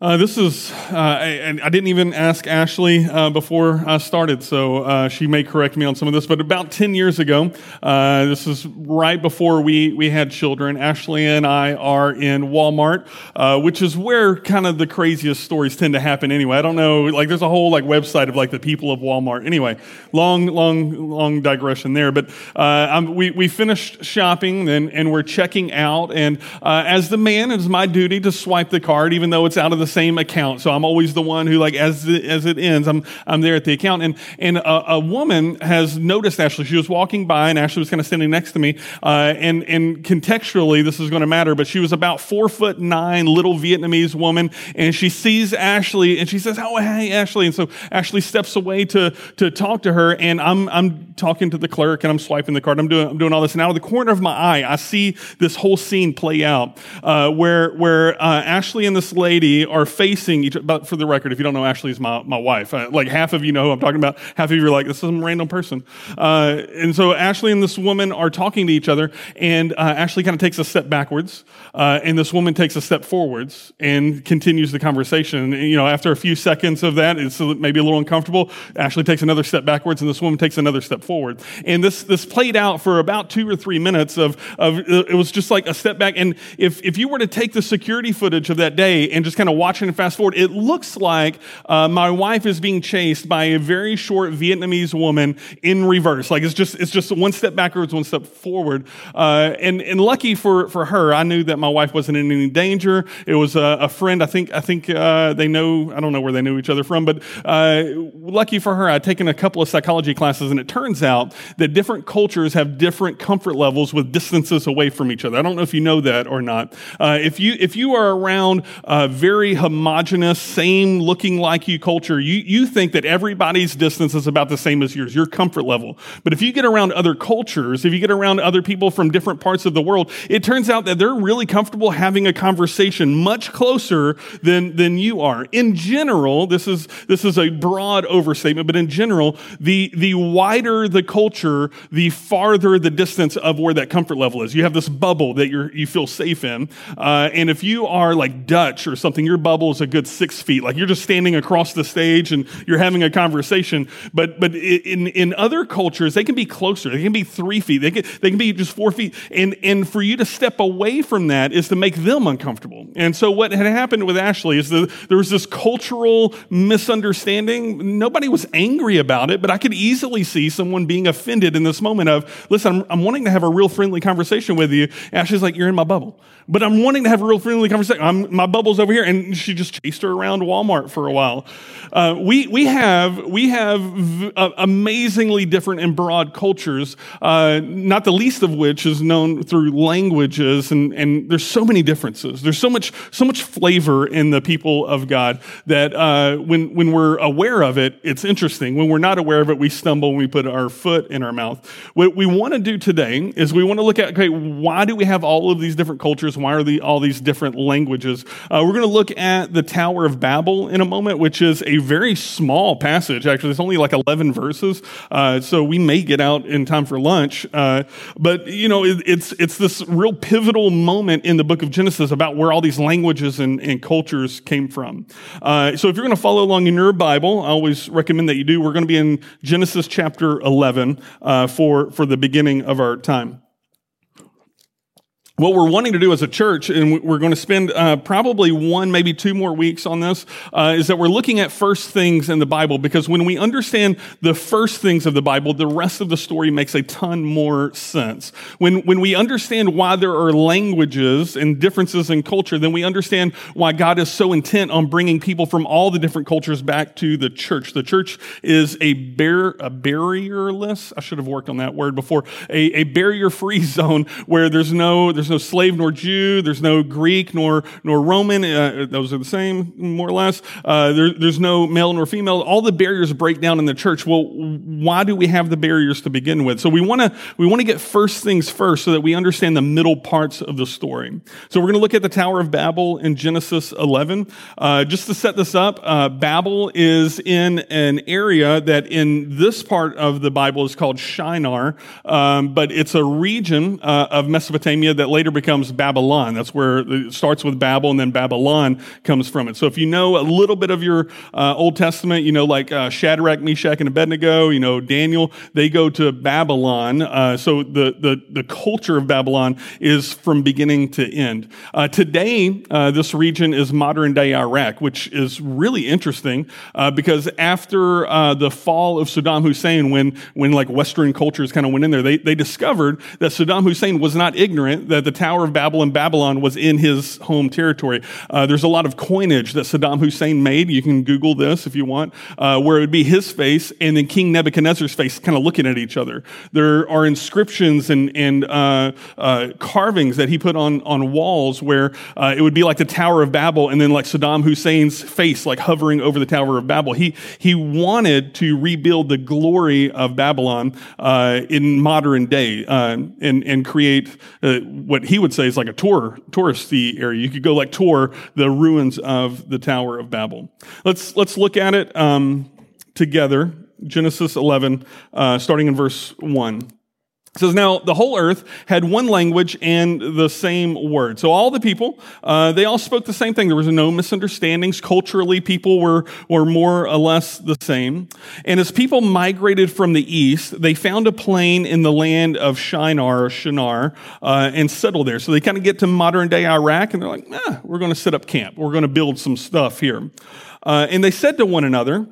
Uh, this is, uh, I, I, didn't even ask Ashley uh, before I started, so uh, she may correct me on some of this, but about 10 years ago, uh, this is right before we, we had children, Ashley and I are in Walmart, uh, which is where kind of the craziest stories tend to happen anyway. I don't know, like there's a whole like website of like the people of Walmart. Anyway, long, long, long digression there, but we, we finished shopping and, and we're checking out, and as the man, it is my duty to swipe the card, even though it's out of the same account. So I'm always the one who, like, as the, as it ends, I'm I'm there at the account. And and a, a woman has noticed Ashley. She was walking by, and Ashley was kind of standing next to me. Uh, and and contextually, this is going to matter, but she was about four foot nine, little Vietnamese woman, and she sees Ashley, and she says, "Oh, hey, Ashley." And so Ashley steps away to to talk to her, and I'm I'm talking to the clerk, and I'm swiping the card. I'm doing I'm doing all this, and out of the corner of my eye, I see this whole scene play out, uh, where where uh, Ashley and this lady are facing each but for the record, if you don't know, Ashley is my, my wife. Uh, like half of you know who I'm talking about. Half of you are like, this is some random person. Uh, and so Ashley and this woman are talking to each other, and uh, Ashley kind of takes a step backwards, uh, and this woman takes a step forwards and continues the conversation. And, you know, after a few seconds of that, it's maybe a little uncomfortable. Ashley takes another step backwards, and this woman takes another step forward. And this this played out for about two or three minutes of of it was just like a step back. And if if you were to take the security footage of that day and just kind of watch and fast forward, it looks like uh, my wife is being chased by a very short Vietnamese woman in reverse. Like it's just it's just one step backwards, one step forward. Uh, and and lucky for for her, I knew that my wife wasn't in any danger. It was a, a friend. I think I think uh, they know. I don't know where they knew each other from, but uh, lucky for her, I'd taken a couple of psychology classes, and it turns out that different cultures have different comfort levels with distances away from each other. I don't know if you know that or not. Uh, if you if you are around very homogenous, same looking like you culture, you, you think that everybody's distance is about the same as yours, your comfort level. But if you get around other cultures, if you get around other people from different parts of the world, it turns out that they're really comfortable having a conversation much closer than, than you are. In general, this is, this is a broad overstatement, but in general, the, the wider the culture, the farther the distance of where that comfort level is. You have this bubble that you you feel safe in. Uh, and if you are like Dutch or something, your bubble is a good six feet. Like you're just standing across the stage and you're having a conversation. But but in in other cultures, they can be closer. They can be three feet. They can they can be just four feet. And and for you to step away from that is to make them uncomfortable. And so what had happened with Ashley is that there was this cultural misunderstanding. Nobody was angry about it, but I could easily see someone being offended in this moment of, listen, I'm, I'm wanting to have a real friendly conversation with you. Ashley's like, you're in my bubble. But I'm wanting to have a real friendly conversation. I'm, my bubble's over here. And she just chased her around Walmart for a while. Uh, we, we have, we have v- uh, amazingly different and broad cultures, uh, not the least of which is known through languages. And, and there's so many differences. There's so much, so much flavor in the people of God that uh, when, when we're aware of it, it's interesting. When we're not aware of it, we stumble and we put our foot in our mouth. What we want to do today is we want to look at, okay, why do we have all of these different cultures? Why are the, all these different languages? Uh, we're going to look at the Tower of Babel in a moment, which is a very small passage. Actually, it's only like 11 verses. Uh, so we may get out in time for lunch. Uh, but, you know, it, it's, it's this real pivotal moment in the book of Genesis about where all these languages and, and cultures came from. Uh, so if you're going to follow along in your Bible, I always recommend that you do. We're going to be in Genesis chapter 11 uh, for, for the beginning of our time what we're wanting to do as a church, and we're going to spend uh, probably one, maybe two more weeks on this, uh, is that we're looking at first things in the Bible because when we understand the first things of the Bible, the rest of the story makes a ton more sense. When, when we understand why there are languages and differences in culture, then we understand why God is so intent on bringing people from all the different cultures back to the church. The church is a, bar, a barrierless, I should have worked on that word before, a, a barrier free zone where there's no, there's there's no slave nor Jew. There's no Greek nor, nor Roman. Uh, those are the same, more or less. Uh, there, there's no male nor female. All the barriers break down in the church. Well, why do we have the barriers to begin with? So we want to, we want to get first things first so that we understand the middle parts of the story. So we're going to look at the Tower of Babel in Genesis 11. Uh, just to set this up, uh, Babel is in an area that in this part of the Bible is called Shinar, um, but it's a region uh, of Mesopotamia that later becomes Babylon. That's where it starts with Babel and then Babylon comes from it. So if you know a little bit of your uh, Old Testament, you know, like uh, Shadrach, Meshach, and Abednego, you know, Daniel, they go to Babylon. Uh, so the, the, the culture of Babylon is from beginning to end. Uh, today, uh, this region is modern day Iraq, which is really interesting uh, because after the fall of Saddam Hussein, when, when like Western cultures kind of went in there, they, they discovered that Saddam Hussein was not ignorant that the Tower of Babel in Babylon was in his home territory. Uh, there's a lot of coinage that Saddam Hussein made. You can Google this if you want, uh, where it would be his face and then King Nebuchadnezzar's face kind of looking at each other. There are inscriptions and, and uh, uh carvings that he put on, on walls where uh, it would be like the Tower of Babel and then like Saddam Hussein's face like hovering over the Tower of Babel. He, he wanted to rebuild the glory of Babylon uh, in modern day and, and create he would say is like a tour, touristy area. You could go like tour the ruins of the Tower of Babel. Let's, let's look at it um, together. Genesis 11, uh, starting in verse 1. It says, Now the whole earth had one language and the same word. So all the people, uh, they all spoke the same thing. There was no misunderstandings. Culturally, people were, were more or less the same. And as people migrated from the east, they found a plain in the land of Shinar, Shinar, uh, and settled there. So they kind of get to modern day Iraq and they're like, ah, we're going to set up camp. We're going to build some stuff here. Uh, and they said to one another,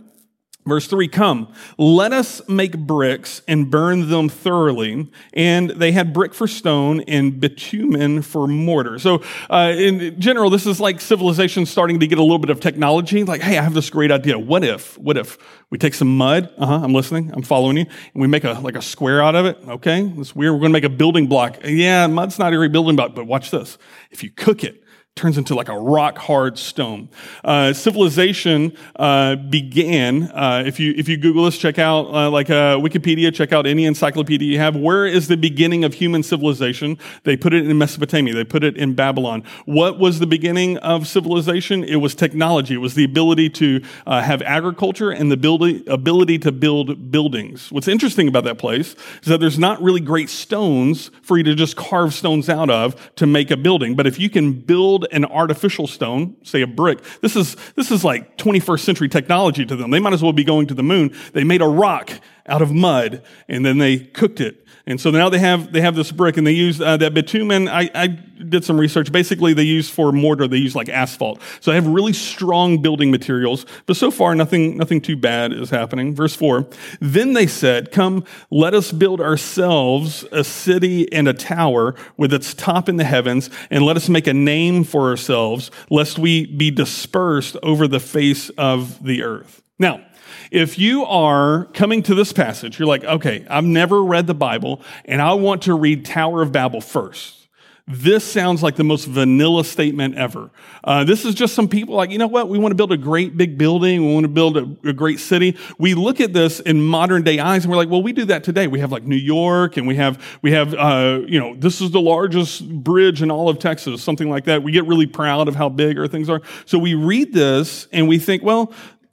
Verse 3 Come, let us make bricks and burn them thoroughly. And they had brick for stone and bitumen for mortar. So, uh, in general, this is like civilization starting to get a little bit of technology. Like, hey, I have this great idea. What if, what if we take some mud? Uh huh, I'm listening, I'm following you. And we make a, like a square out of it. Okay, that's weird. We're going to make a building block. Yeah, mud's not a building block, but watch this. If you cook it, turns into like a rock hard stone. Uh, civilization uh, began. Uh, if you if you Google this, check out uh, like uh, Wikipedia, check out any encyclopedia you have. Where is the beginning of human civilization? They put it in Mesopotamia. They put it in Babylon. What was the beginning of civilization? It was technology. It was the ability to uh, have agriculture and the ability ability to build buildings. What's interesting about that place is that there's not really great stones for you to just carve stones out of to make a building. But if you can build build an artificial stone, say a brick. This is, this is like 21st century technology to them. They might as well be going to the moon. They made a rock out of mud and then they cooked it and so now they have, they have this brick and they use uh, that bitumen. I, I did some research. Basically, they use for mortar, they use like asphalt. So they have really strong building materials. But so far, nothing, nothing too bad is happening. Verse four. Then they said, come, let us build ourselves a city and a tower with its top in the heavens and let us make a name for ourselves lest we be dispersed over the face of the earth. Now, if you are coming to this passage, you're like, okay, I've never read the Bible and I want to read Tower of Babel first. This sounds like the most vanilla statement ever. Uh, this is just some people like, you know what? We want to build a great big building. We want to build a, a, great city. We look at this in modern day eyes and we're like, well, we do that today. We have like New York and we have, we have, uh, you know, this is the largest bridge in all of Texas, something like that. We get really proud of how big our things are. So we read this and we think, well,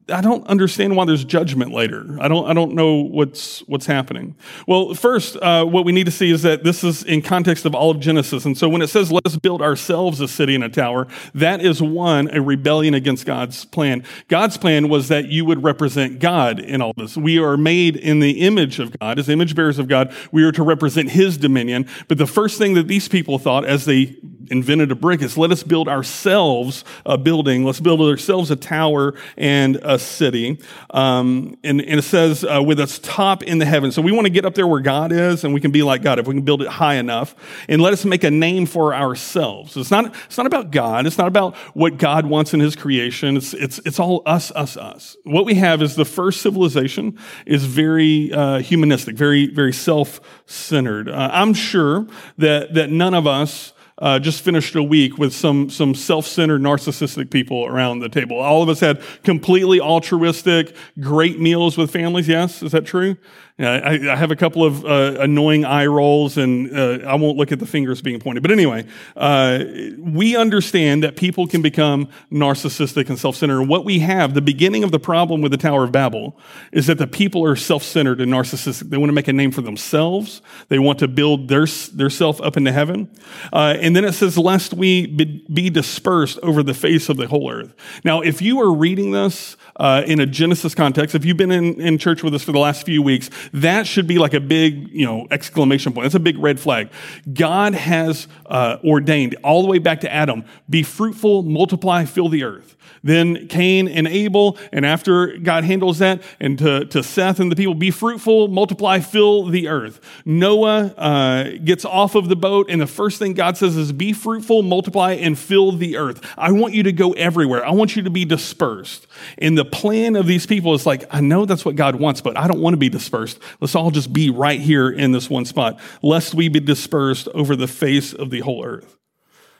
I don't understand why there's judgment later. I don't, I don't know what's, what's happening. Well, first, uh, what we need to see is that this is in context of all of Genesis. And so when it says, let us build ourselves a city and a tower, that is one, a rebellion against God's plan. God's plan was that you would represent God in all this. We are made in the image of God, as image bearers of God. We are to represent his dominion. But the first thing that these people thought as they invented a brick is let us build ourselves a building. Let's build ourselves a tower and a city. Um, and, and, it says uh, with its top in the heavens. So we want to get up there where God is and we can be like God if we can build it high enough. And let us make a name for ourselves. It's not, it's not about God. It's not about what God wants in his creation. It's, it's, it's all us, us, us. What we have is the first civilization is very uh, humanistic, very, very self-centered. Uh, I'm sure that, that none of us uh, just finished a week with some, some self-centered, narcissistic people around the table. All of us had completely altruistic, great meals with families. Yes, is that true? I, I, have a couple of uh, annoying eye rolls, and uh, I won't look at the fingers being pointed. But anyway, uh, we understand that people can become narcissistic and self-centered. And what we have, the beginning of the problem with the Tower of Babel, is that the people are self-centered and narcissistic. They want to make a name for themselves. They want to build their their self up into heaven. Uh, and then it says, "Lest we be, be dispersed over the face of the whole earth." Now, if you are reading this uh, in a Genesis context, if you've been in, in church with us for the last few weeks, that should be like a big, you know, exclamation point. That's a big red flag. God has uh, ordained all the way back to Adam, be fruitful, multiply, fill the earth. Then Cain and Abel, and after God handles that, and to, to Seth and the people, be fruitful, multiply, fill the earth. Noah uh, gets off of the boat, and the first thing God says is, be fruitful, multiply, and fill the earth. I want you to go everywhere. I want you to be dispersed. And the plan of these people is like, I know that's what God wants, but I don't want to be dispersed. Let's all just be right here in this one spot, lest we be dispersed over the face of the whole earth.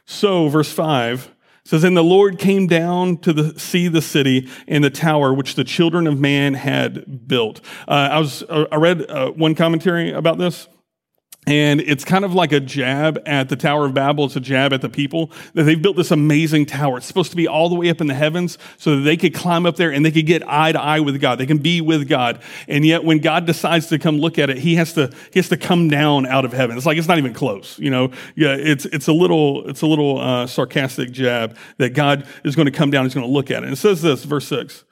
So, verse 5, says, And the Lord came down to the, see the city and the tower which the children of man had built. Uh, I was, uh, I read uh, one commentary about this. And it's kind of like a jab at the Tower of Babel. It's a jab at the people that they've built this amazing tower. It's supposed to be all the way up in the heavens so that they could climb up there and they could get eye to eye with God. They can be with God. And yet when God decides to come look at it, he has to, he has to come down out of heaven. It's like, it's not even close. You know, yeah, it's, it's a little, it's a little, uh, sarcastic jab that God is going to come down. He's going to look at it. And it says this, verse six.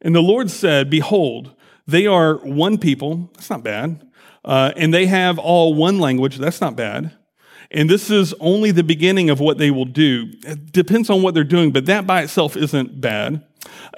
And the Lord said, behold, they are one people. That's not bad uh, and they have all one language. That's not bad. And this is only the beginning of what they will do. It depends on what they're doing, but that by itself isn't bad.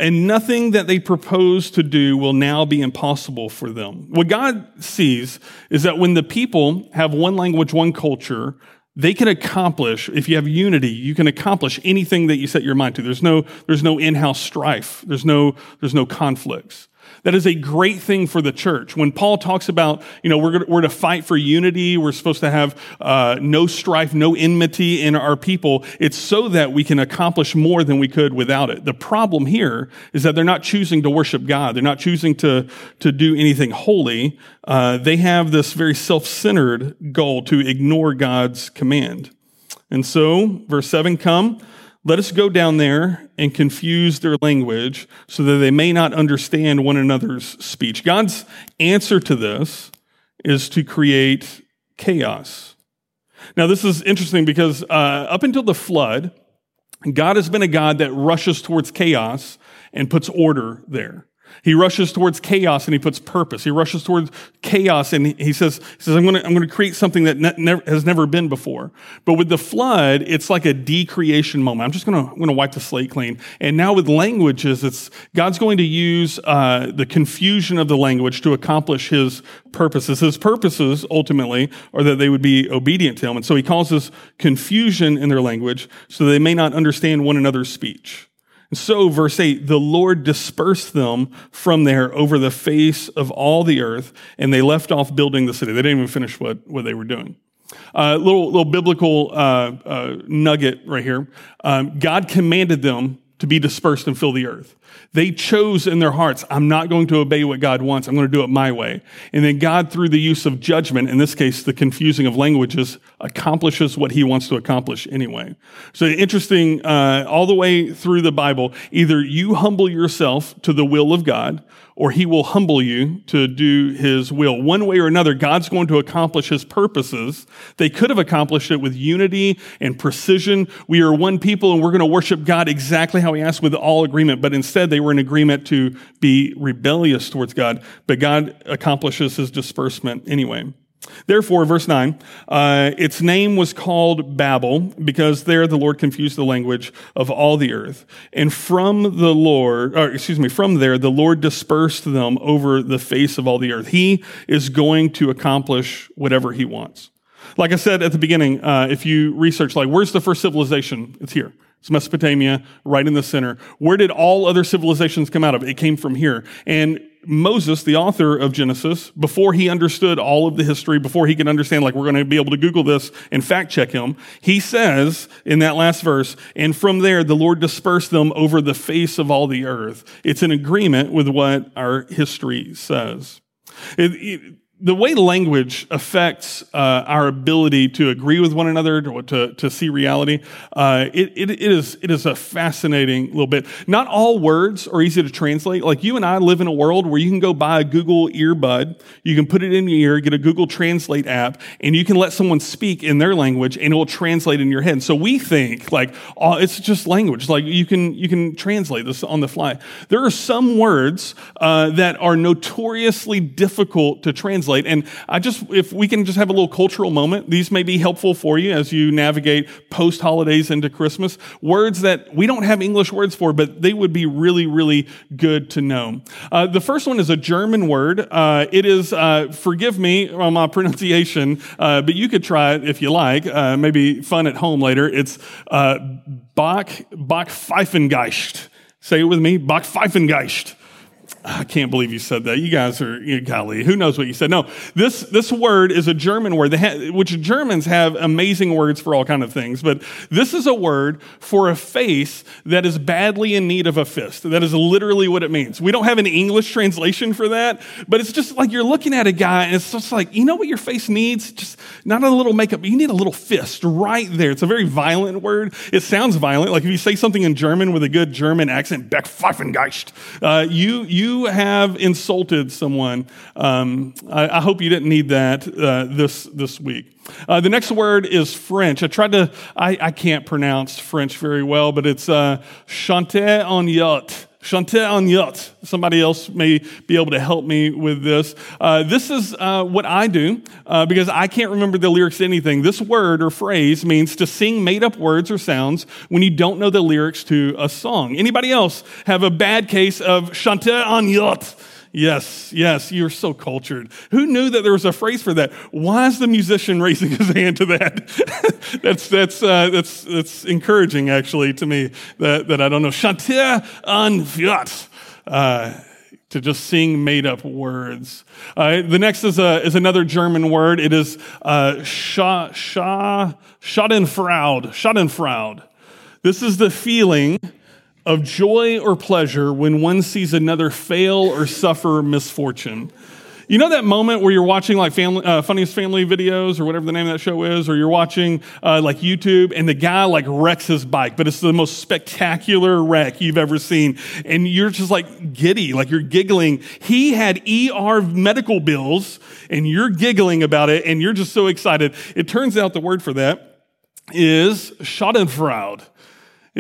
And nothing that they propose to do will now be impossible for them. What God sees is that when the people have one language, one culture, they can accomplish, if you have unity, you can accomplish anything that you set your mind to. There's no, there's no in-house strife. There's no, there's no conflicts. That is a great thing for the church. When Paul talks about, you know, we're, gonna, we're to fight for unity, we're supposed to have uh, no strife, no enmity in our people, it's so that we can accomplish more than we could without it. The problem here is that they're not choosing to worship God. They're not choosing to, to do anything holy. Uh, they have this very self-centered goal to ignore God's command. And so, verse 7, come, let us go down there and confuse their language so that they may not understand one another's speech. God's answer to this is to create chaos. Now, this is interesting because uh, up until the flood, God has been a God that rushes towards chaos and puts order there. He rushes towards chaos and he puts purpose. He rushes towards chaos and he says, he says I'm going to, I'm to create something that ne- never, has never been before. But with the flood, it's like a decreation moment. I'm just going to, going to wipe the slate clean. And now with languages, it's, God's going to use, uh, the confusion of the language to accomplish his purposes. His purposes ultimately are that they would be obedient to him. And so he causes confusion in their language so they may not understand one another's speech. So, verse 8, the Lord dispersed them from there over the face of all the earth, and they left off building the city. They didn't even finish what, what they were doing. A uh, little, little biblical uh, uh, nugget right here. Um, God commanded them to be dispersed and fill the earth. They chose in their hearts, I'm not going to obey what God wants. I'm going to do it my way. And then God, through the use of judgment, in this case, the confusing of languages, accomplishes what he wants to accomplish anyway. So interesting, uh, all the way through the Bible, either you humble yourself to the will of God, or he will humble you to do his will. One way or another, God's going to accomplish his purposes. They could have accomplished it with unity and precision. We are one people and we're going to worship God exactly how he asked with all agreement. But instead, they were in agreement to be rebellious towards God. But God accomplishes his disbursement anyway. Therefore, verse 9, uh, its name was called Babel because there the Lord confused the language of all the earth. And from the Lord, or excuse me, from there the Lord dispersed them over the face of all the earth. He is going to accomplish whatever he wants. Like I said at the beginning, uh, if you research, like, where's the first civilization? It's here. It's Mesopotamia, right in the center. Where did all other civilizations come out of? It came from here. And Moses, the author of Genesis, before he understood all of the history, before he could understand, like we're going to be able to Google this and fact check him, he says in that last verse, and from there the Lord dispersed them over the face of all the earth. It's an agreement with what our history says. It, it, the way language affects uh, our ability to agree with one another, to, to, to see reality, uh, it, it, it, is, it is a fascinating little bit. Not all words are easy to translate. Like you and I live in a world where you can go buy a Google earbud, you can put it in your ear, get a Google Translate app, and you can let someone speak in their language and it will translate in your head. So we think like, oh, it's just language. Like you can, you can translate this on the fly. There are some words uh, that are notoriously difficult to translate translate. And I just, if we can just have a little cultural moment, these may be helpful for you as you navigate post holidays into Christmas. Words that we don't have English words for, but they would be really, really good to know. Uh, the first one is a German word. Uh, it is, uh, forgive me on my pronunciation, uh, but you could try it if you like. Uh, maybe fun at home later. It's uh, Bach, Bach Pfeifengeist. Say it with me, Bach Pfeifengeist. I can't believe you said that. You guys are, you know, golly, who knows what you said? No, this, this word is a German word, ha- which Germans have amazing words for all kind of things. But this is a word for a face that is badly in need of a fist. That is literally what it means. We don't have an English translation for that, but it's just like you're looking at a guy and it's just like, you know what your face needs? Just not a little makeup, you need a little fist right there. It's a very violent word. It sounds violent. Like if you say something in German with a good German accent, Beckpfeifengeist, uh, you, you you have insulted someone, um, I, I, hope you didn't need that uh, this, this week. Uh, the next word is French. I tried to, I, I can't pronounce French very well, but it's uh, chanter en yaourt. Chanter en yaourt. Somebody else may be able to help me with this. Uh, this is uh, what I do uh, because I can't remember the lyrics to anything. This word or phrase means to sing made up words or sounds when you don't know the lyrics to a song. Anybody else have a bad case of chanter en yaourt? Yes, yes, you're so cultured. Who knew that there was a phrase for that? Why is the musician raising his hand to that? that's, that's, uh, that's, that's encouraging, actually, to me that, that I don't know. Chanter en fiat. Uh, to just sing made up words. Uh, the next is, a, is another German word. It is uh, scha, scha. Schadenfreude. This is the feeling of joy or pleasure when one sees another fail or suffer misfortune. You know that moment where you're watching like family, uh, funniest family videos or whatever the name of that show is, or you're watching uh, like YouTube and the guy like wrecks his bike, but it's the most spectacular wreck you've ever seen. And you're just like giddy, like you're giggling. He had ER medical bills and you're giggling about it and you're just so excited. It turns out the word for that is Schadenfreude.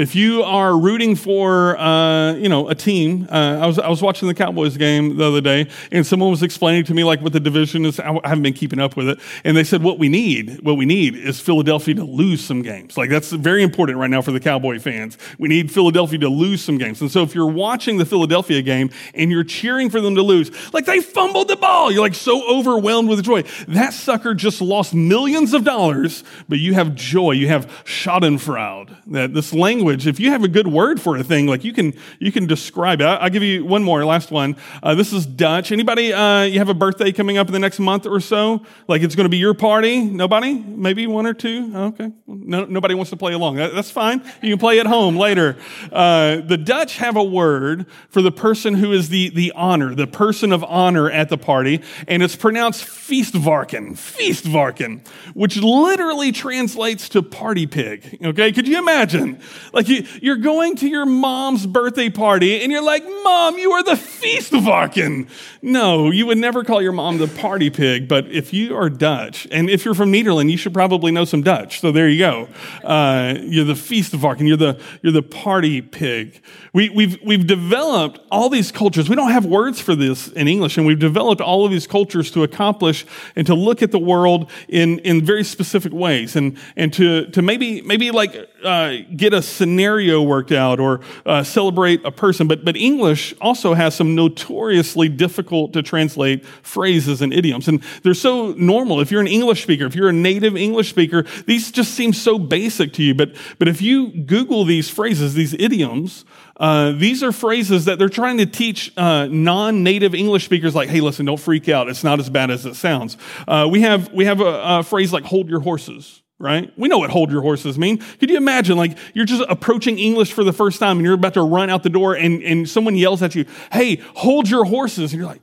If you are rooting for, uh, you know, a team, uh, I was I was watching the Cowboys game the other day, and someone was explaining to me like what the division is. I haven't been keeping up with it, and they said what we need, what we need is Philadelphia to lose some games. Like that's very important right now for the Cowboy fans. We need Philadelphia to lose some games, and so if you're watching the Philadelphia game and you're cheering for them to lose, like they fumbled the ball, you're like so overwhelmed with joy. That sucker just lost millions of dollars, but you have joy, you have Schadenfreude. That this language language, if you have a good word for a thing, like you can you can describe it. I'll give you one more, last one. Uh, this is Dutch. Anybody? Uh, you have a birthday coming up in the next month or so? Like it's going to be your party? Nobody? Maybe one or two? Okay. No, nobody wants to play along. That, that's fine. You can play at home later. Uh, the Dutch have a word for the person who is the the honor, the person of honor at the party, and it's pronounced feestvarken, feestvarken, which literally translates to party pig. Okay, could you imagine? Like you, you're going to your mom's birthday party and you're like, Mom, you are the feestvarken. No, you would never call your mom the party pig, but if you are Dutch, and if you're from Nederland, you should probably know some Dutch. So there you go. Uh, you're the feestvarken. You're the, you're the party pig. We, we've, we've developed all these cultures. We don't have words for this in English, and we've developed all of these cultures to accomplish and to look at the world in, in very specific ways and, and to, to maybe, maybe like uh, get a scenario worked out or uh, celebrate a person. But, but English also has some notoriously difficult to translate phrases and idioms. And they're so normal. If you're an English speaker, if you're a native English speaker, these just seem so basic to you. But, but if you Google these phrases, these idioms, uh, these are phrases that they're trying to teach uh, non-native English speakers, like, "Hey, listen, don't freak out. It's not as bad as it sounds." Uh, we have we have a, a, phrase like "hold your horses." Right? We know what hold your horses mean. Could you imagine, like, you're just approaching English for the first time and you're about to run out the door and, and someone yells at you, hey, hold your horses. And you're like,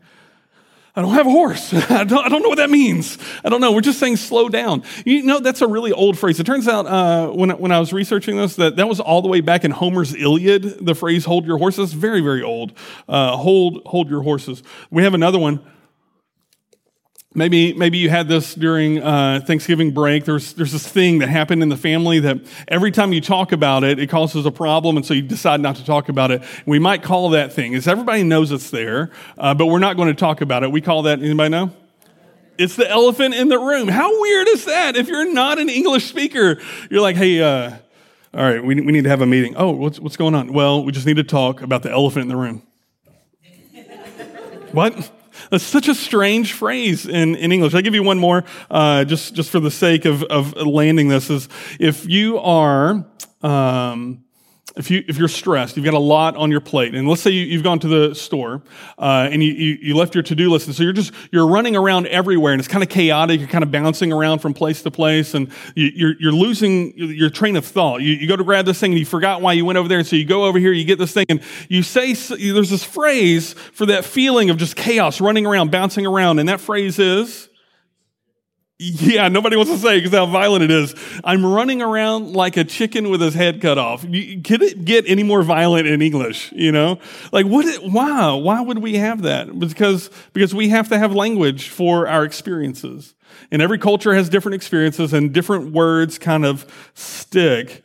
I don't have a horse. I don't, I don't know what that means. I don't know. We're just saying slow down. You know, that's a really old phrase. It turns out uh, when, when I was researching this that that was all the way back in Homer's Iliad, the phrase hold your horses. Very, very old. Uh, hold, hold your horses. We have another one. Maybe, maybe you had this during uh, Thanksgiving break. There's, there's this thing that happened in the family that every time you talk about it, it causes a problem, and so you decide not to talk about it. We might call that thing, is everybody knows it's there, uh, but we're not going to talk about it. We call that, anybody know? It's the elephant in the room. How weird is that? If you're not an English speaker, you're like, hey, uh, all right, we, we need to have a meeting. Oh, what's, what's going on? Well, we just need to talk about the elephant in the room. what? That's such a strange phrase in, in English. I'll give you one more, uh, just, just for the sake of, of landing this is if you are, um, if you if you're stressed, you've got a lot on your plate, and let's say you, have gone to the store uh, and you, you, you left your to do list, and so you're just you're running around everywhere, and it's kind of chaotic. You're kind of bouncing around from place to place, and you, you're you're losing your train of thought. You, you go to grab this thing, and you forgot why you went over there, and so you go over here, you get this thing, and you say there's this phrase for that feeling of just chaos, running around, bouncing around, and that phrase is yeah, nobody wants to say because how violent it is. I'm running around like a chicken with his head cut off. Can it get any more violent in English? You know, like what? It, why? Why would we have that? Because because we have to have language for our experiences, and every culture has different experiences, and different words kind of stick.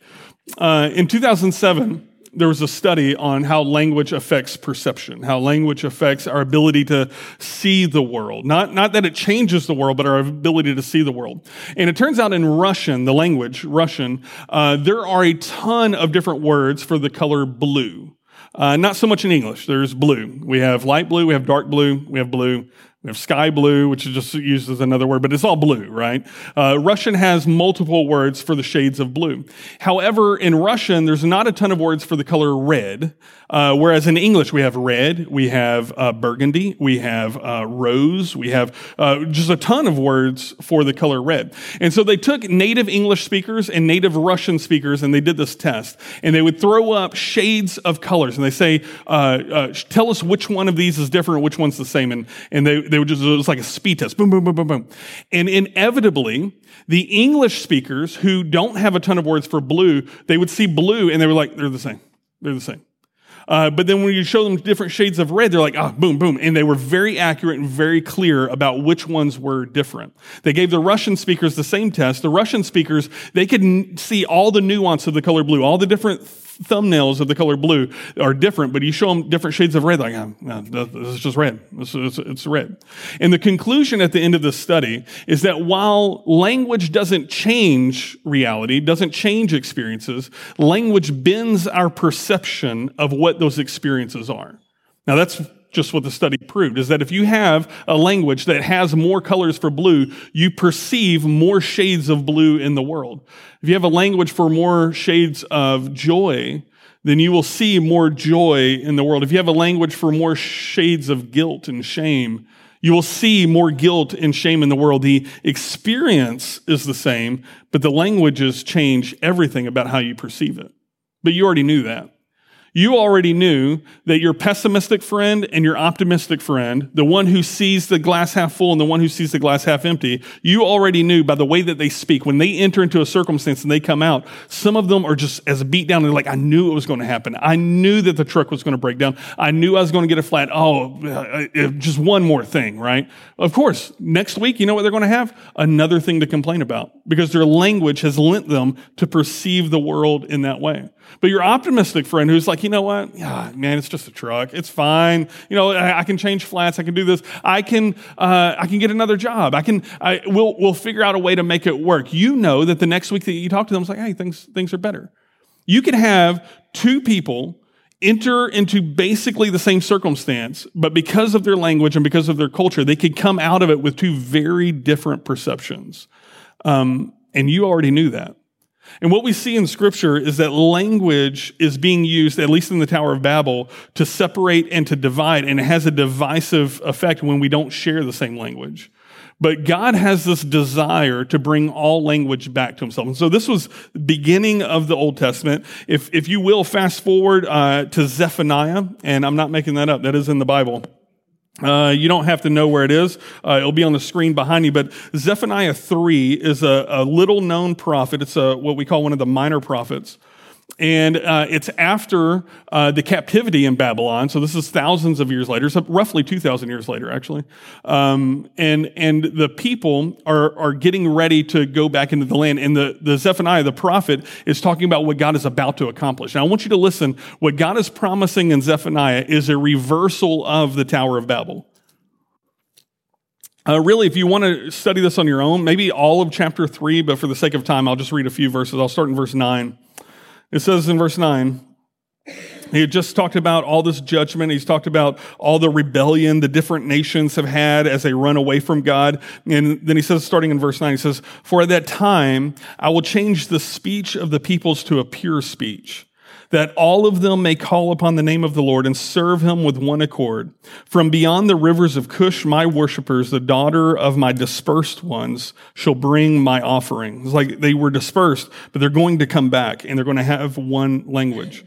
Uh, in 2007 there was a study on how language affects perception, how language affects our ability to see the world. Not, not that it changes the world, but our ability to see the world. And it turns out in Russian, the language, Russian, uh, there are a ton of different words for the color blue. Uh, not so much in English. There's blue. We have light blue, we have dark blue, we have blue, we have sky blue, which is just used as another word, but it's all blue, right? Uh, Russian has multiple words for the shades of blue. However, in Russian, there's not a ton of words for the color red, uh, whereas in English, we have red, we have uh, burgundy, we have uh, rose, we have uh, just a ton of words for the color red. And so they took native English speakers and native Russian speakers, and they did this test, and they would throw up shades of colors, and they say, uh, "Tell us which one of these is different, which one's the same," and and they they would just, it was like a speed test. Boom, boom, boom, boom, boom. And inevitably, the English speakers who don't have a ton of words for blue, they would see blue and they were like, they're the same. They're the same. Uh, but then when you show them different shades of red, they're like, ah, boom, boom. And they were very accurate and very clear about which ones were different. They gave the Russian speakers the same test. The Russian speakers, they could see all the nuance of the color blue, all the different thumbnails of the color blue are different, but you show them different shades of red, like, ah, oh, no, this is just red. This is, it's red. And the conclusion at the end of this study is that while language doesn't change reality, doesn't change experiences, language bends our perception of what those experiences are. Now that's just what the study proved is that if you have a language that has more colors for blue, you perceive more shades of blue in the world. If you have a language for more shades of joy, then you will see more joy in the world. If you have a language for more shades of guilt and shame, you will see more guilt and shame in the world. The experience is the same, but the languages change everything about how you perceive it. But you already knew that. You already knew that your pessimistic friend and your optimistic friend, the one who sees the glass half full and the one who sees the glass half empty, you already knew by the way that they speak. When they enter into a circumstance and they come out, some of them are just as beat down. They're like, I knew it was going to happen. I knew that the truck was going to break down. I knew I was going to get a flat. Oh, uh, uh, just one more thing, right? Of course, next week, you know what they're going to have? Another thing to complain about because their language has lent them to perceive the world in that way. But your optimistic friend who's like, you know what? Yeah, man, it's just a truck. It's fine. You know, I, I can change flats. I can do this. I can, uh, I can get another job. I can, I, we'll, we'll figure out a way to make it work. You know that the next week that you talk to them, it's like, hey, things, things are better. You can have two people enter into basically the same circumstance, but because of their language and because of their culture, they could come out of it with two very different perceptions. Um, and you already knew that. And what we see in scripture is that language is being used, at least in the Tower of Babel, to separate and to divide, and it has a divisive effect when we don't share the same language. But God has this desire to bring all language back to himself. And so this was beginning of the Old Testament. If, if you will, fast forward uh, to Zephaniah, and I'm not making that up, that is in the Bible. Uh, you don't have to know where it is. Uh, it'll be on the screen behind you. But Zephaniah 3 is a, a little known prophet. It's a, what we call one of the minor prophets. And uh, it's after uh, the captivity in Babylon. So this is thousands of years later, so roughly 2,000 years later, actually. Um, and, and the people are, are getting ready to go back into the land. And the, the Zephaniah, the prophet, is talking about what God is about to accomplish. Now, I want you to listen. What God is promising in Zephaniah is a reversal of the Tower of Babel. Uh, really, if you want to study this on your own, maybe all of chapter 3, but for the sake of time, I'll just read a few verses. I'll start in verse 9. It says in verse 9, he had just talked about all this judgment. He's talked about all the rebellion the different nations have had as they run away from God. And then he says, starting in verse 9, he says, For at that time I will change the speech of the peoples to a pure speech that all of them may call upon the name of the Lord and serve him with one accord. From beyond the rivers of Cush, my worshippers, the daughter of my dispersed ones, shall bring my offering. It's like they were dispersed, but they're going to come back and they're going to have one language.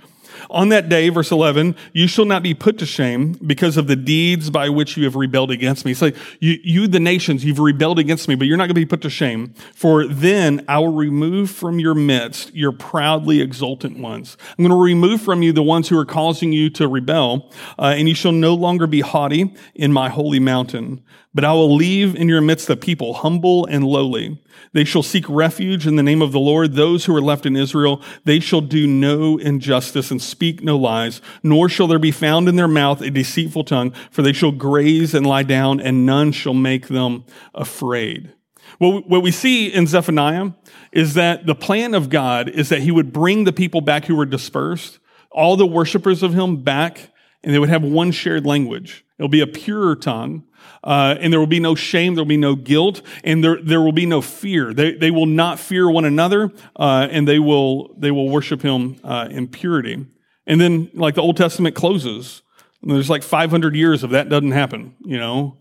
On that day, verse 11, you shall not be put to shame because of the deeds by which you have rebelled against me. Like you, you, the nations, you've rebelled against me, but you're not going to be put to shame. For then I will remove from your midst your proudly exultant ones. I'm going to remove from you the ones who are causing you to rebel, uh, and you shall no longer be haughty in my holy mountain. But I will leave in your midst a people humble and lowly. They shall seek refuge in the name of the Lord. Those who are left in Israel, they shall do no injustice and speak no lies, nor shall there be found in their mouth a deceitful tongue, for they shall graze and lie down, and none shall make them afraid. What we see in Zephaniah is that the plan of God is that he would bring the people back who were dispersed, all the worshipers of him back, and they would have one shared language. It'll be a purer tongue uh, and there will be no shame, there will be no guilt, and there, there will be no fear. They, they will not fear one another, uh, and they will, they will worship him uh, in purity. And then, like the Old Testament closes, there's like 500 years of that doesn't happen, you know.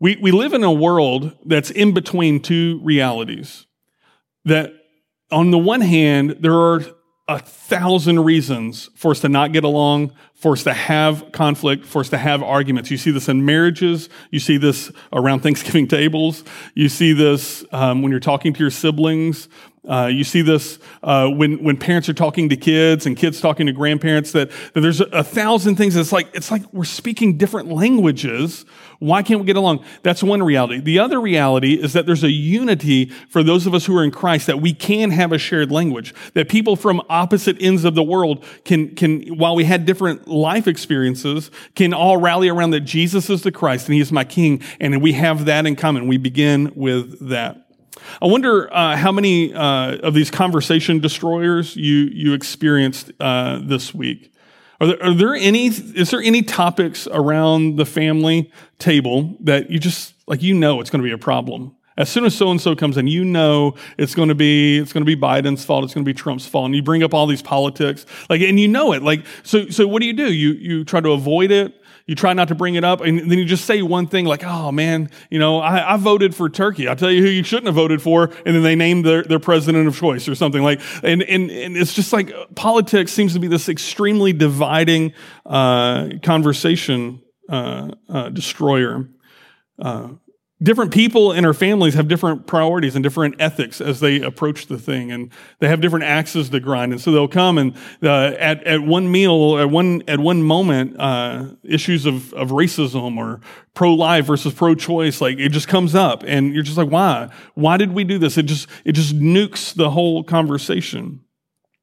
We, we live in a world that's in between two realities. That on the one hand, there are a thousand reasons for us to not get along, for us to have conflict, for us to have arguments. You see this in marriages. You see this around Thanksgiving tables. You see this um, when you're talking to your siblings. Uh, you see this uh, when when parents are talking to kids and kids talking to grandparents. That, that there's a, a thousand things. It's like it's like we're speaking different languages. Why can't we get along? That's one reality. The other reality is that there's a unity for those of us who are in Christ that we can have a shared language. That people from opposite ends of the world can can while we had different life experiences can all rally around that Jesus is the Christ and He is my King, and we have that in common. We begin with that. I wonder uh, how many uh, of these conversation destroyers you you experienced uh, this week. Are there, are there any? Is there any topics around the family table that you just like? You know, it's going to be a problem. As soon as so and so comes in, you know it's going to be it's going to be Biden's fault. It's going to be Trump's fault. And you bring up all these politics, like, and you know it. Like, so so what do you do? You you try to avoid it you try not to bring it up, and then you just say one thing like, oh man, you know, I, I voted for Turkey. I'll tell you who you shouldn't have voted for, and then they name their, their president of choice or something like, and, and, and it's just like politics seems to be this extremely dividing uh, conversation uh, uh, destroyer. Different people in our families have different priorities and different ethics as they approach the thing and they have different axes to grind. And so they'll come and uh, at, at one meal at one at one moment uh, issues of, of racism or pro-life versus pro-choice like it just comes up and you're just like why? Why did we do this? It just it just nukes the whole conversation.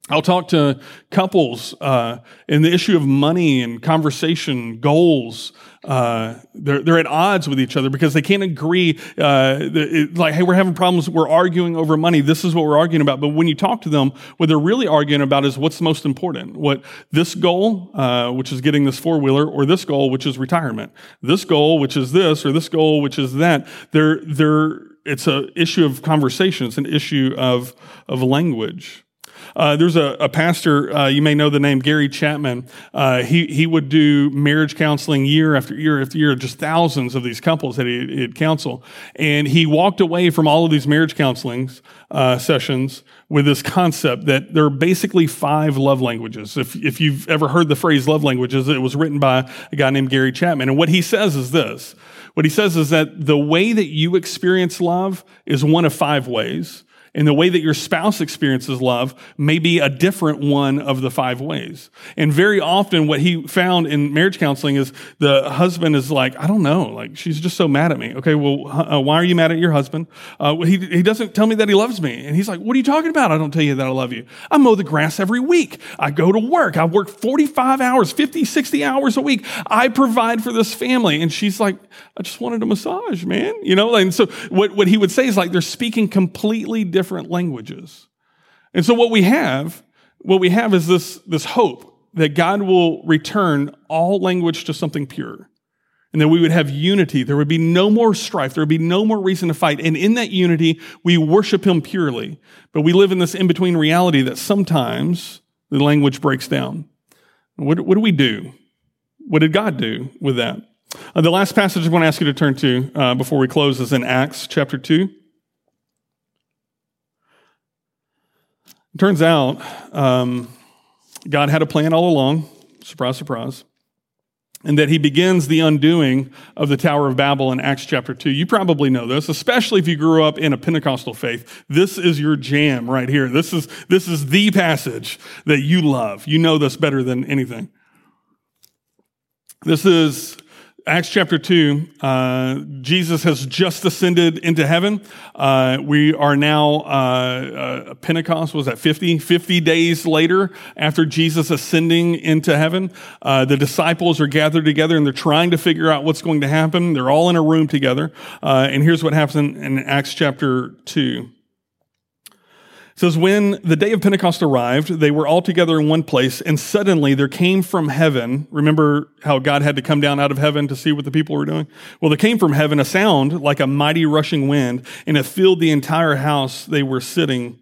I'll talk to couples uh, and the issue of money and conversation, goals. Uh, they're, they're at odds with each other because they can't agree. Uh, it, like, hey, we're having problems. We're arguing over money. This is what we're arguing about. But when you talk to them, what they're really arguing about is what's most important. What this goal, uh, which is getting this four wheeler, or this goal, which is retirement. This goal, which is this, or this goal, which is that. They're they're it's an issue of conversation. It's an issue of of language. Uh, there's a, a pastor, uh, you may know the name Gary Chapman. Uh, he, he would do marriage counseling year after year after year, just thousands of these couples that he, he'd counsel. And he walked away from all of these marriage counseling uh, sessions with this concept that there are basically five love languages. If, if you've ever heard the phrase love languages, it was written by a guy named Gary Chapman. And what he says is this. What he says is that the way that you experience love is one of five ways. And the way that your spouse experiences love may be a different one of the five ways. And very often what he found in marriage counseling is the husband is like, I don't know, like she's just so mad at me. Okay, well, uh, why are you mad at your husband? Uh, he, he doesn't tell me that he loves me. And he's like, what are you talking about? I don't tell you that I love you. I mow the grass every week. I go to work. I work 45 hours, 50, 60 hours a week. I provide for this family. And she's like, I just wanted a massage, man. You know, and so what, what he would say is like, they're speaking completely different different languages. And so what we have, what we have is this, this hope that God will return all language to something pure. And that we would have unity. There would be no more strife. There would be no more reason to fight. And in that unity, we worship Him purely. But we live in this in between reality that sometimes the language breaks down. What, what do we do? What did God do with that? Uh, the last passage I want to ask you to turn to uh, before we close is in Acts chapter 2. It turns out um, God had a plan all along. Surprise, surprise. And that he begins the undoing of the Tower of Babel in Acts chapter 2. You probably know this, especially if you grew up in a Pentecostal faith. This is your jam right here. This is, this is the passage that you love. You know this better than anything. This is Acts chapter 2, uh, Jesus has just ascended into heaven. Uh, we are now, uh, uh Pentecost was at 50, 50 days later after Jesus ascending into heaven. Uh, the disciples are gathered together and they're trying to figure out what's going to happen. They're all in a room together. Uh, and here's what happens in, in Acts chapter 2. Says, When the day of Pentecost arrived, they were all together in one place, and suddenly there came from heaven. Remember how God had to come down out of heaven to see what the people were doing? Well, there came from heaven a sound like a mighty rushing wind, and it filled the entire house they were sitting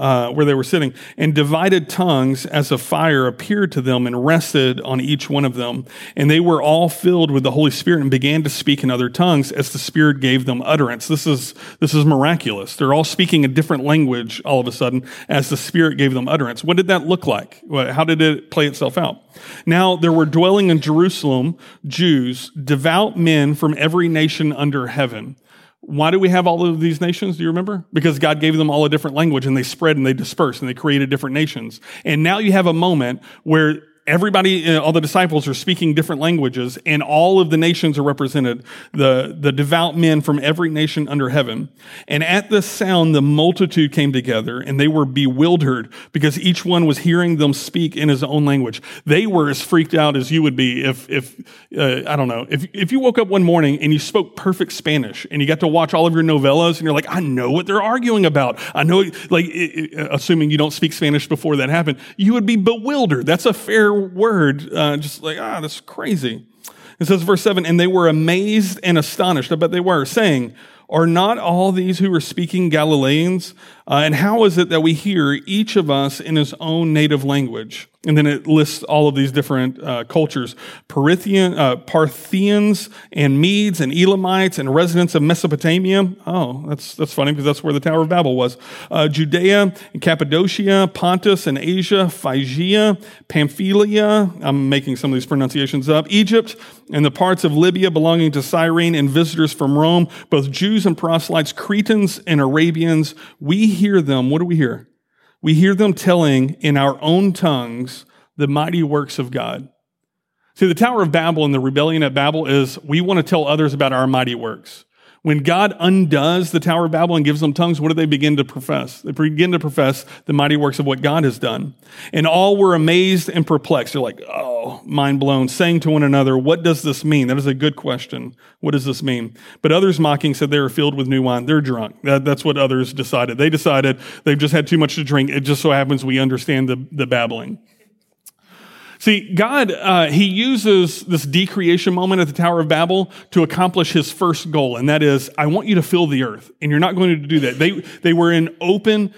uh, where they were sitting, and divided tongues as a fire appeared to them and rested on each one of them. And they were all filled with the Holy Spirit and began to speak in other tongues as the Spirit gave them utterance. This is, this is miraculous. They're all speaking a different language all of a sudden as the Spirit gave them utterance. What did that look like? How did it play itself out? Now there were dwelling in Jerusalem Jews, devout men from every nation under heaven. Why do we have all of these nations? Do you remember? Because God gave them all a different language and they spread and they dispersed and they created different nations. And now you have a moment where everybody, all the disciples are speaking different languages, and all of the nations are represented, the, the devout men from every nation under heaven. And at this sound, the multitude came together, and they were bewildered because each one was hearing them speak in his own language. They were as freaked out as you would be if, if uh, I don't know, if, if you woke up one morning and you spoke perfect Spanish, and you got to watch all of your novelas, and you're like, I know what they're arguing about. I know, like, assuming you don't speak Spanish before that happened, you would be bewildered. That's a fair word, uh, just like, ah, that's crazy. It says, verse 7, and they were amazed and astonished. I bet they were, saying, Are not all these who are speaking Galileans? Uh, and how is it that we hear each of us in his own native language? And then it lists all of these different uh, cultures uh, Parthians and Medes and Elamites and residents of Mesopotamia. Oh, that's, that's funny because that's where the Tower of Babel was. Uh, Judea and Cappadocia, Pontus and Asia, Phrygia, Pamphylia. I'm making some of these pronunciations up. Egypt and the parts of Libya belonging to Cyrene and visitors from Rome, both Jews and proselytes, Cretans and Arabians. We hear them. What do we hear? We hear them telling in our own tongues the mighty works of God. See, the Tower of Babel and the rebellion at Babel is we want to tell others about our mighty works. When God undoes the Tower of Babel and gives them tongues, what do they begin to profess? They begin to profess the mighty works of what God has done. And all were amazed and perplexed. They're like, oh, mind blown, saying to one another, what does this mean? That is a good question. What does this mean? But others mocking said they were filled with new wine. They're drunk. That, that's what others decided. They decided they've just had too much to drink. It just so happens we understand the, the babbling. See, God, uh, He uses this decreation moment at the Tower of Babel to accomplish His first goal, and that is, I want you to fill the earth. And you're not going to do that. They, they were in open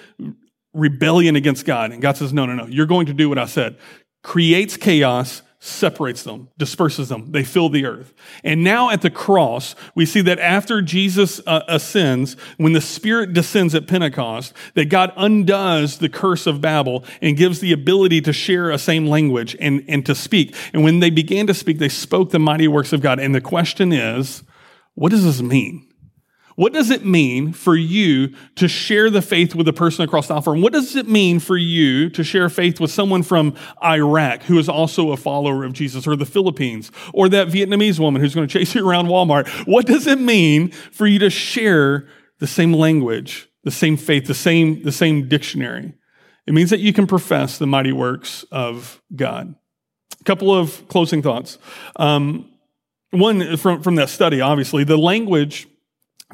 rebellion against God. And God says, no, no, no, you're going to do what I said. Creates chaos, separates them, disperses them. They fill the earth. And now at the cross, we see that after Jesus uh, ascends, when the Spirit descends at Pentecost, that God undoes the curse of Babel and gives the ability to share a same language and, and to speak. And when they began to speak, they spoke the mighty works of God. And the question is, what does this mean? What does it mean for you to share the faith with a person across the alpha? And what does it mean for you to share faith with someone from Iraq who is also a follower of Jesus, or the Philippines, or that Vietnamese woman who's going to chase you around Walmart? What does it mean for you to share the same language, the same faith, the same, the same dictionary? It means that you can profess the mighty works of God. A couple of closing thoughts. Um, one from, from that study, obviously, the language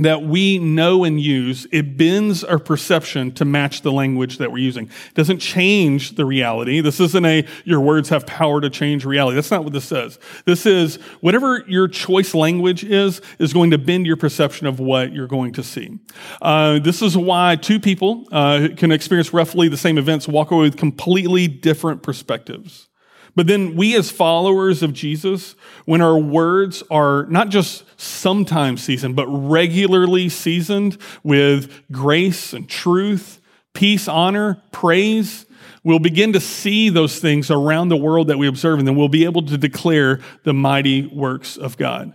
that we know and use, it bends our perception to match the language that we're using. It doesn't change the reality. This isn't a, your words have power to change reality. That's not what this says. This is whatever your choice language is, is going to bend your perception of what you're going to see. Uh, this is why two people uh, can experience roughly the same events, walk away with completely different perspectives. But then we as followers of Jesus, when our words are not just sometimes seasoned, but regularly seasoned with grace and truth, peace, honor, praise, we'll begin to see those things around the world that we observe, and then we'll be able to declare the mighty works of God.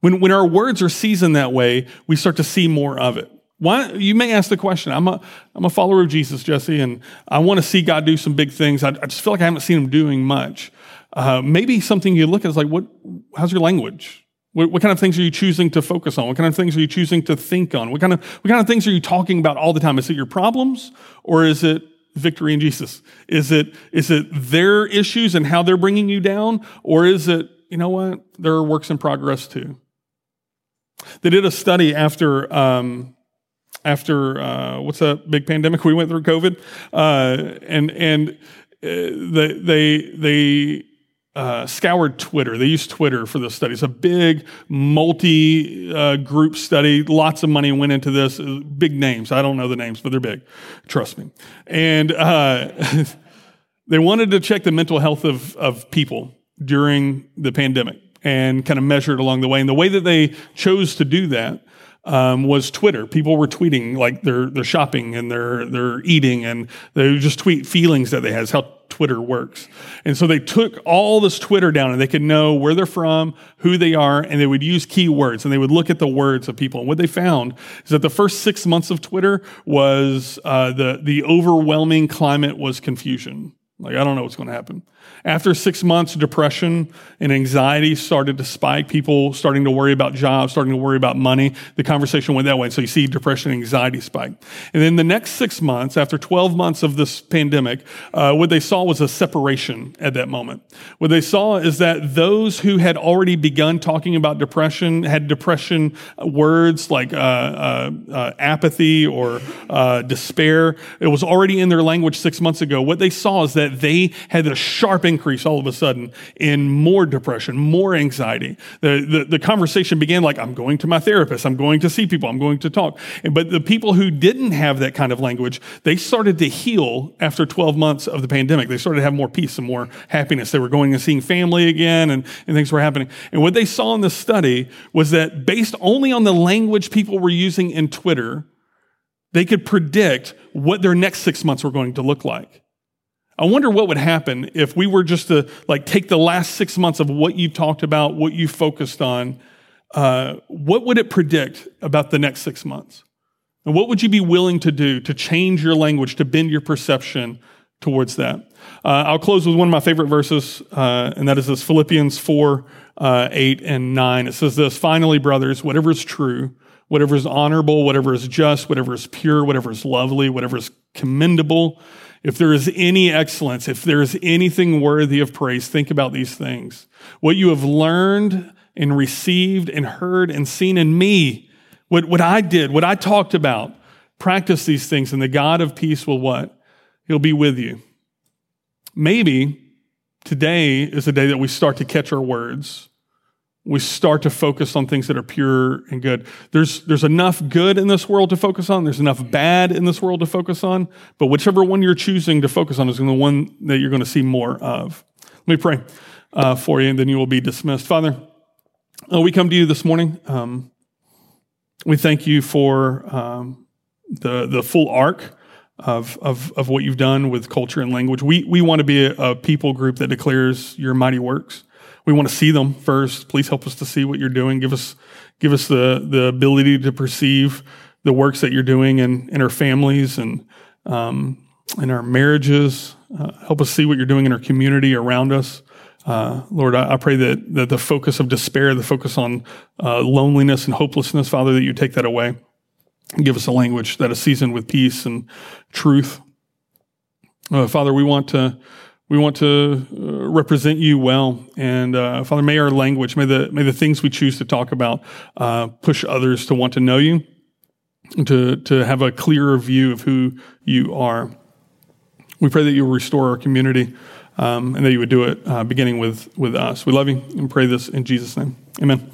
When, when our words are seasoned that way, we start to see more of it. Why, you may ask the question, I'm a, I'm a follower of Jesus, Jesse, and I want to see God do some big things. I, I just feel like I haven't seen him doing much. Uh, maybe something you look at is like, what, how's your language? What, what, kind of things are you choosing to focus on? What kind of things are you choosing to think on? What kind of, what kind of things are you talking about all the time? Is it your problems or is it victory in Jesus? Is it, is it their issues and how they're bringing you down? Or is it, you know what? There are works in progress too. They did a study after, um, after uh, what's that big pandemic we went through, COVID, uh, and and uh, they they they uh, scoured Twitter. They used Twitter for this study. It's a big multi uh, group study. Lots of money went into this. Big names. I don't know the names, but they're big. Trust me. And uh, they wanted to check the mental health of, of people during the pandemic and kind of measure it along the way. And the way that they chose to do that um, was Twitter. People were tweeting like they're they're shopping and they're they're eating and they just tweet feelings that they have. how Twitter works. And so they took all this Twitter down and they could know where they're from, who they are, and they would use keywords and they would look at the words of people. And what they found is that the first six months of Twitter was uh, the the overwhelming climate was confusion. Like, I don't know what's going to happen. After six months, depression and anxiety started to spike. People starting to worry about jobs, starting to worry about money. The conversation went that way. So you see depression and anxiety spike. And then the next six months, after 12 months of this pandemic, uh, what they saw was a separation at that moment. What they saw is that those who had already begun talking about depression had depression words like uh, uh, uh apathy or uh, despair. It was already in their language six months ago. What they saw is that that they had a sharp increase all of a sudden in more depression, more anxiety. The, the, the conversation began like, I'm going to my therapist, I'm going to see people, I'm going to talk. But the people who didn't have that kind of language, they started to heal after 12 months of the pandemic. They started to have more peace and more happiness. They were going and seeing family again and, and things were happening. And what they saw in this study was that based only on the language people were using in Twitter, they could predict what their next six months were going to look like. I wonder what would happen if we were just to like take the last six months of what you've talked about, what you focused on. Uh, what would it predict about the next six months? And what would you be willing to do to change your language, to bend your perception towards that? Uh, I'll close with one of my favorite verses, uh, and that is this Philippians 4 uh, 8 and 9. It says this Finally, brothers, whatever is true, whatever is honorable, whatever is just, whatever is pure, whatever is lovely, whatever is commendable, if there is any excellence, if there is anything worthy of praise, think about these things. What you have learned and received and heard and seen in me, what, what I did, what I talked about, practice these things, and the God of peace will what? He'll be with you. Maybe today is the day that we start to catch our words we start to focus on things that are pure and good. There's, there's enough good in this world to focus on. There's enough bad in this world to focus on. But whichever one you're choosing to focus on is the one that you're going to see more of. Let me pray uh, for you, and then you will be dismissed. Father, uh, we come to you this morning. Um, we thank you for um, the, the full arc of, of, of what you've done with culture and language. We, we want to be a, a people group that declares your mighty works. We want to see them first. Please help us to see what you're doing. Give us, give us the, the ability to perceive the works that you're doing in, in our families and um, in our marriages. Uh, help us see what you're doing in our community around us. Uh, Lord, I, I, pray that, that the focus of despair, the focus on uh, loneliness and hopelessness, Father, that you take that away. Give us a language that is seasoned with peace and truth. Uh, Father, we want to we want to uh, represent you well. And uh, Father, may our language, may the, may the things we choose to talk about uh, push others to want to know you, to, to have a clearer view of who you are. We pray that you will restore our community um, and that you would do it uh, beginning with, with us. We love you and pray this in Jesus' name. Amen.